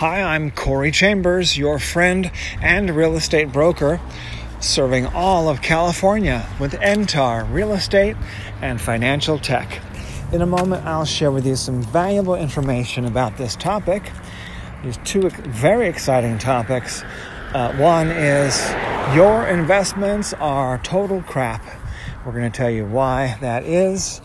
Hi, I'm Corey Chambers, your friend and real estate broker, serving all of California with Entar Real Estate and Financial Tech. In a moment, I'll share with you some valuable information about this topic. There's two very exciting topics. Uh, one is your investments are total crap. We're going to tell you why that is.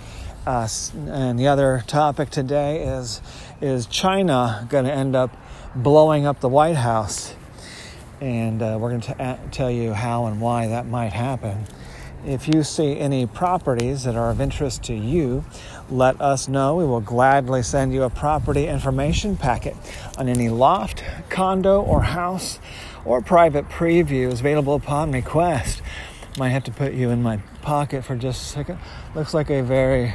Uh, and the other topic today is is China going to end up blowing up the White House? And uh, we're going to tell you how and why that might happen. If you see any properties that are of interest to you, let us know. We will gladly send you a property information packet on any loft, condo, or house or private previews available upon request. Might have to put you in my pocket for just a second. Looks like a very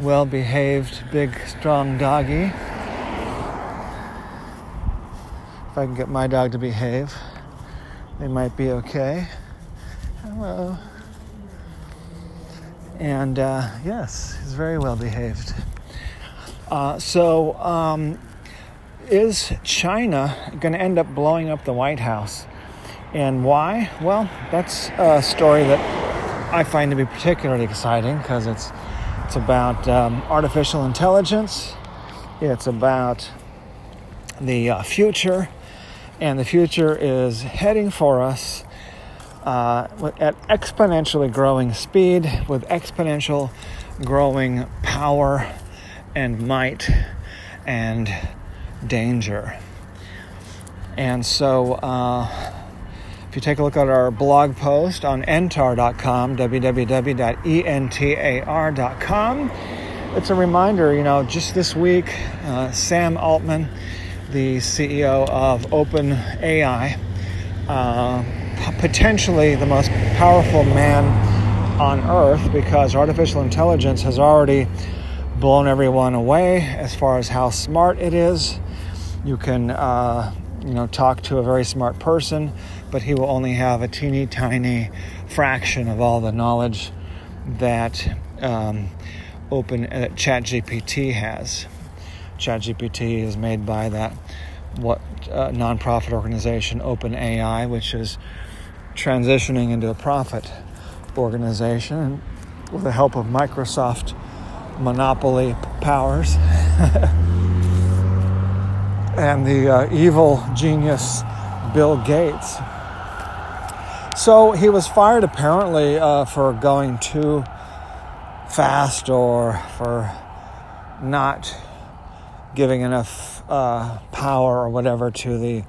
well behaved, big, strong doggy. If I can get my dog to behave, they might be okay. Hello. And uh, yes, he's very well behaved. Uh, so, um, is China going to end up blowing up the White House? And why? Well, that's a story that I find to be particularly exciting because it's it's about um, artificial intelligence. It's about the uh, future, and the future is heading for us uh, at exponentially growing speed with exponential growing power and might and danger. And so, uh, if you take a look at our blog post on entar.com, www.entar.com, it's a reminder, you know, just this week, uh, Sam Altman, the CEO of OpenAI, uh, potentially the most powerful man on earth because artificial intelligence has already blown everyone away as far as how smart it is. You can, uh, you know, talk to a very smart person but he will only have a teeny tiny fraction of all the knowledge that um, Open uh, ChatGPT has. ChatGPT is made by that what uh, nonprofit organization OpenAI, which is transitioning into a profit organization with the help of Microsoft monopoly powers. And the uh, evil genius Bill Gates. So he was fired apparently uh, for going too fast or for not giving enough uh, power or whatever to the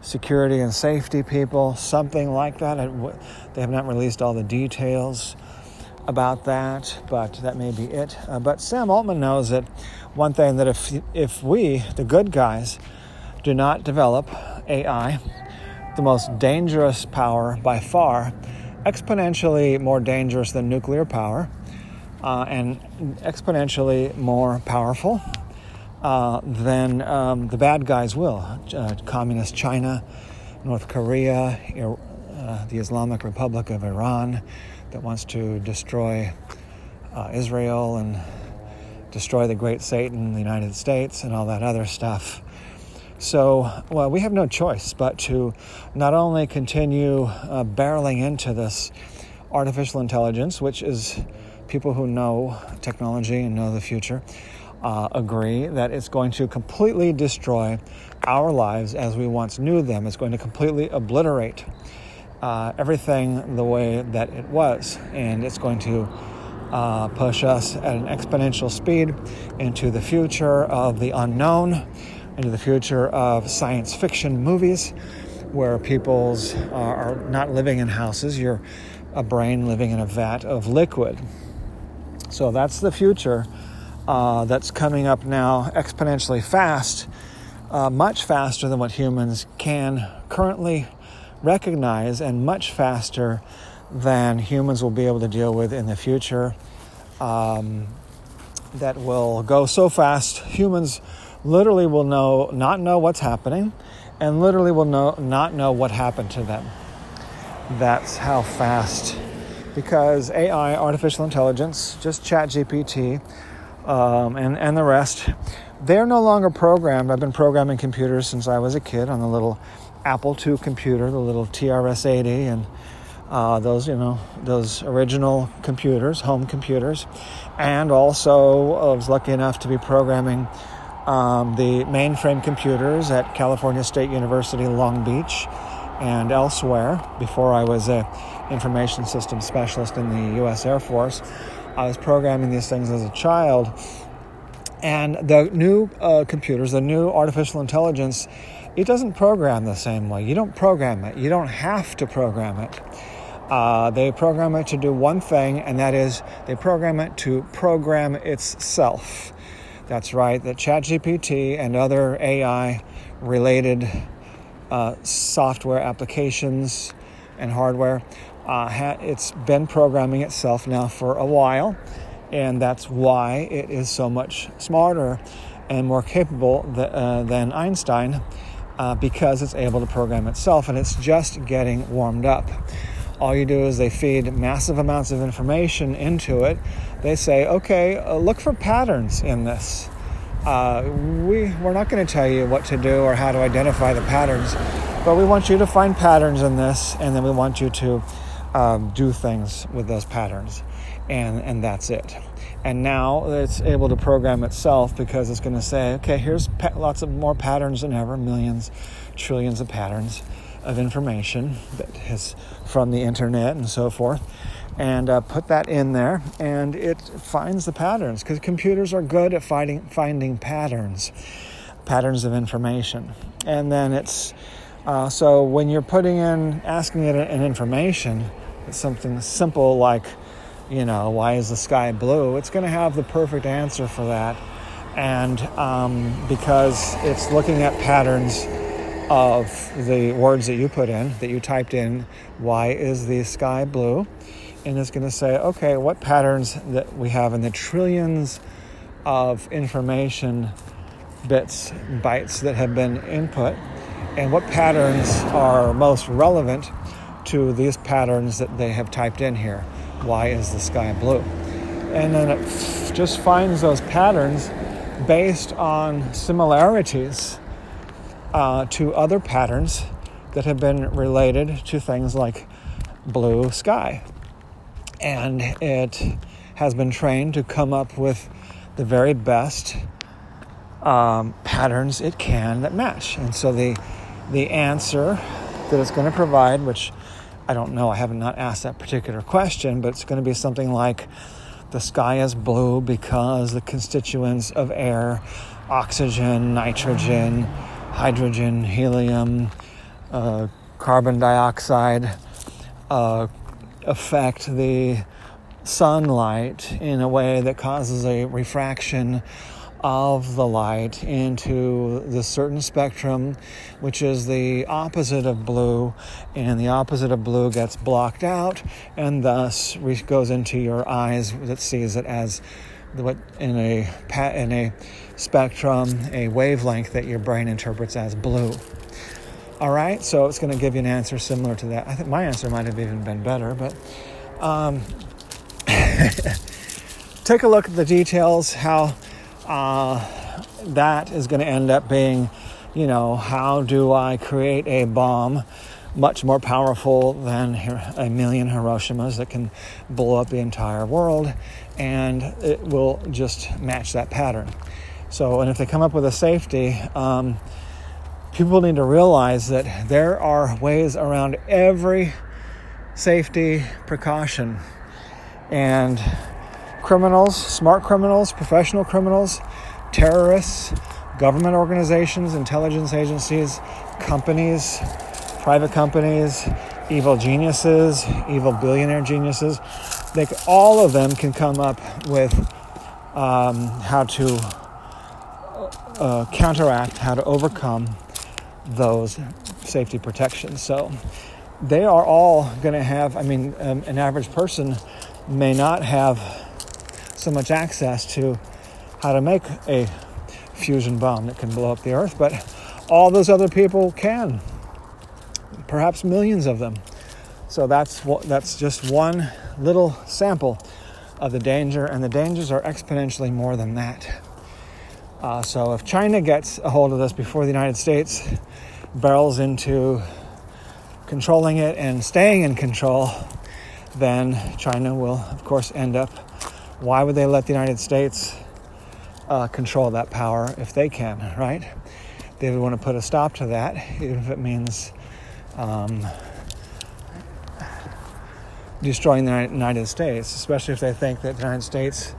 security and safety people, something like that. They have not released all the details about that, but that may be it. Uh, but Sam Altman knows that one thing that if if we, the good guys, do not develop AI the most dangerous power by far, exponentially more dangerous than nuclear power, uh, and exponentially more powerful uh, than um, the bad guys will. Uh, Communist China, North Korea, uh, the Islamic Republic of Iran that wants to destroy uh, Israel and destroy the great Satan, the United States, and all that other stuff. So, well, we have no choice but to not only continue uh, barreling into this artificial intelligence, which is people who know technology and know the future, uh, agree that it's going to completely destroy our lives as we once knew them. It's going to completely obliterate uh, everything the way that it was, and it's going to uh, push us at an exponential speed into the future of the unknown into the future of science fiction movies where people's are not living in houses, you're a brain living in a vat of liquid. So that's the future uh, that's coming up now exponentially fast, uh, much faster than what humans can currently recognize, and much faster than humans will be able to deal with in the future. Um, that will go so fast, humans literally will know not know what's happening and literally will know not know what happened to them. That's how fast because AI, artificial intelligence, just chat GPT um, and, and the rest they're no longer programmed. I've been programming computers since I was a kid on the little Apple II computer, the little TRS-80, and uh, those you know those original computers, home computers, and also I was lucky enough to be programming um, the mainframe computers at California State University, Long Beach, and elsewhere. Before I was a information systems specialist in the U.S. Air Force, I was programming these things as a child. And the new uh, computers, the new artificial intelligence, it doesn't program the same way. You don't program it. You don't have to program it. Uh, they program it to do one thing, and that is they program it to program itself. That's right, that ChatGPT and other AI related uh, software applications and hardware, uh, ha- it's been programming itself now for a while, and that's why it is so much smarter and more capable th- uh, than Einstein uh, because it's able to program itself and it's just getting warmed up. All you do is they feed massive amounts of information into it. They say, okay, uh, look for patterns in this. Uh, we, we're not going to tell you what to do or how to identify the patterns, but we want you to find patterns in this, and then we want you to um, do things with those patterns. And, and that's it. And now it's able to program itself because it's going to say, okay, here's pa- lots of more patterns than ever, millions, trillions of patterns of information that is from the internet and so forth, and uh, put that in there, and it finds the patterns because computers are good at finding finding patterns, patterns of information, and then it's uh, so when you're putting in asking it an information, something simple like you know, why is the sky blue? It's going to have the perfect answer for that. And um, because it's looking at patterns of the words that you put in, that you typed in, why is the sky blue? And it's going to say, okay, what patterns that we have in the trillions of information bits, bytes that have been input, and what patterns are most relevant to these patterns that they have typed in here why is the sky blue? And then it just finds those patterns based on similarities uh, to other patterns that have been related to things like blue sky. And it has been trained to come up with the very best um, patterns it can that match. And so the the answer that it's going to provide, which I don't know, I have not asked that particular question, but it's going to be something like the sky is blue because the constituents of air, oxygen, nitrogen, hydrogen, helium, uh, carbon dioxide, uh, affect the sunlight in a way that causes a refraction of the light into the certain spectrum, which is the opposite of blue, and the opposite of blue gets blocked out and thus goes into your eyes that sees it as what in a in a spectrum, a wavelength that your brain interprets as blue. All right, so it's going to give you an answer similar to that. I think my answer might have even been better, but um, take a look at the details. How uh, that is going to end up being, you know, how do I create a bomb much more powerful than a million Hiroshimas that can blow up the entire world, and it will just match that pattern. So, and if they come up with a safety, um, people need to realize that there are ways around every safety precaution. And criminals, smart criminals, professional criminals, terrorists, government organizations, intelligence agencies, companies, private companies, evil geniuses, evil billionaire geniuses. They, all of them can come up with um, how to uh, counteract, how to overcome those safety protections. So they are all going to have, I mean, um, an average person may not have so much access to how to make a fusion bomb that can blow up the earth, but all those other people can. Perhaps millions of them. So that's that's just one little sample of the danger, and the dangers are exponentially more than that. Uh, so if China gets a hold of this before the United States barrels into controlling it and staying in control, then China will, of course, end up. Why would they let the United States uh, control that power if they can, right? They would want to put a stop to that, even if it means um, destroying the United States, especially if they think that the United States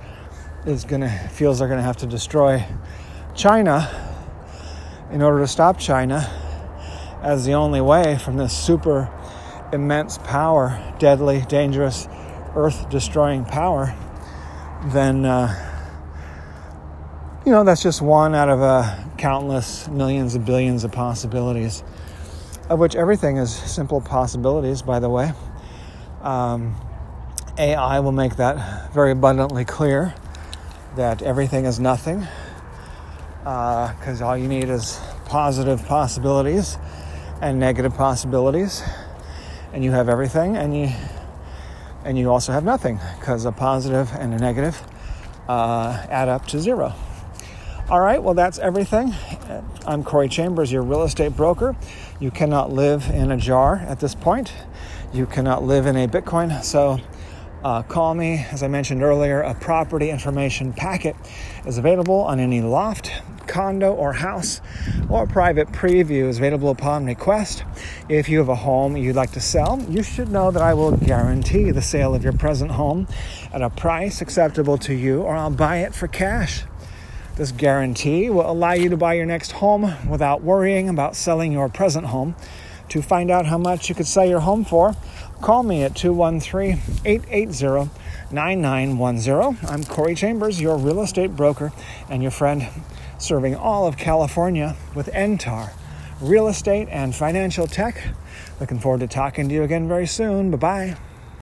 is going to feels they're going to have to destroy China in order to stop China as the only way from this super immense power, deadly, dangerous, earth destroying power, then, uh, you know, that's just one out of uh, countless millions of billions of possibilities, of which everything is simple possibilities, by the way. Um, AI will make that very abundantly clear that everything is nothing because uh, all you need is positive possibilities and negative possibilities and you have everything and you and you also have nothing because a positive and a negative uh, add up to zero. All right well that's everything. I'm Corey Chambers your real estate broker. You cannot live in a jar at this point. You cannot live in a bitcoin. So uh, call me. As I mentioned earlier, a property information packet is available on any loft, condo, or house, or private preview is available upon request. If you have a home you'd like to sell, you should know that I will guarantee the sale of your present home at a price acceptable to you, or I'll buy it for cash. This guarantee will allow you to buy your next home without worrying about selling your present home. To find out how much you could sell your home for, Call me at 213 880 9910. I'm Corey Chambers, your real estate broker and your friend, serving all of California with Entar, real estate and financial tech. Looking forward to talking to you again very soon. Bye bye.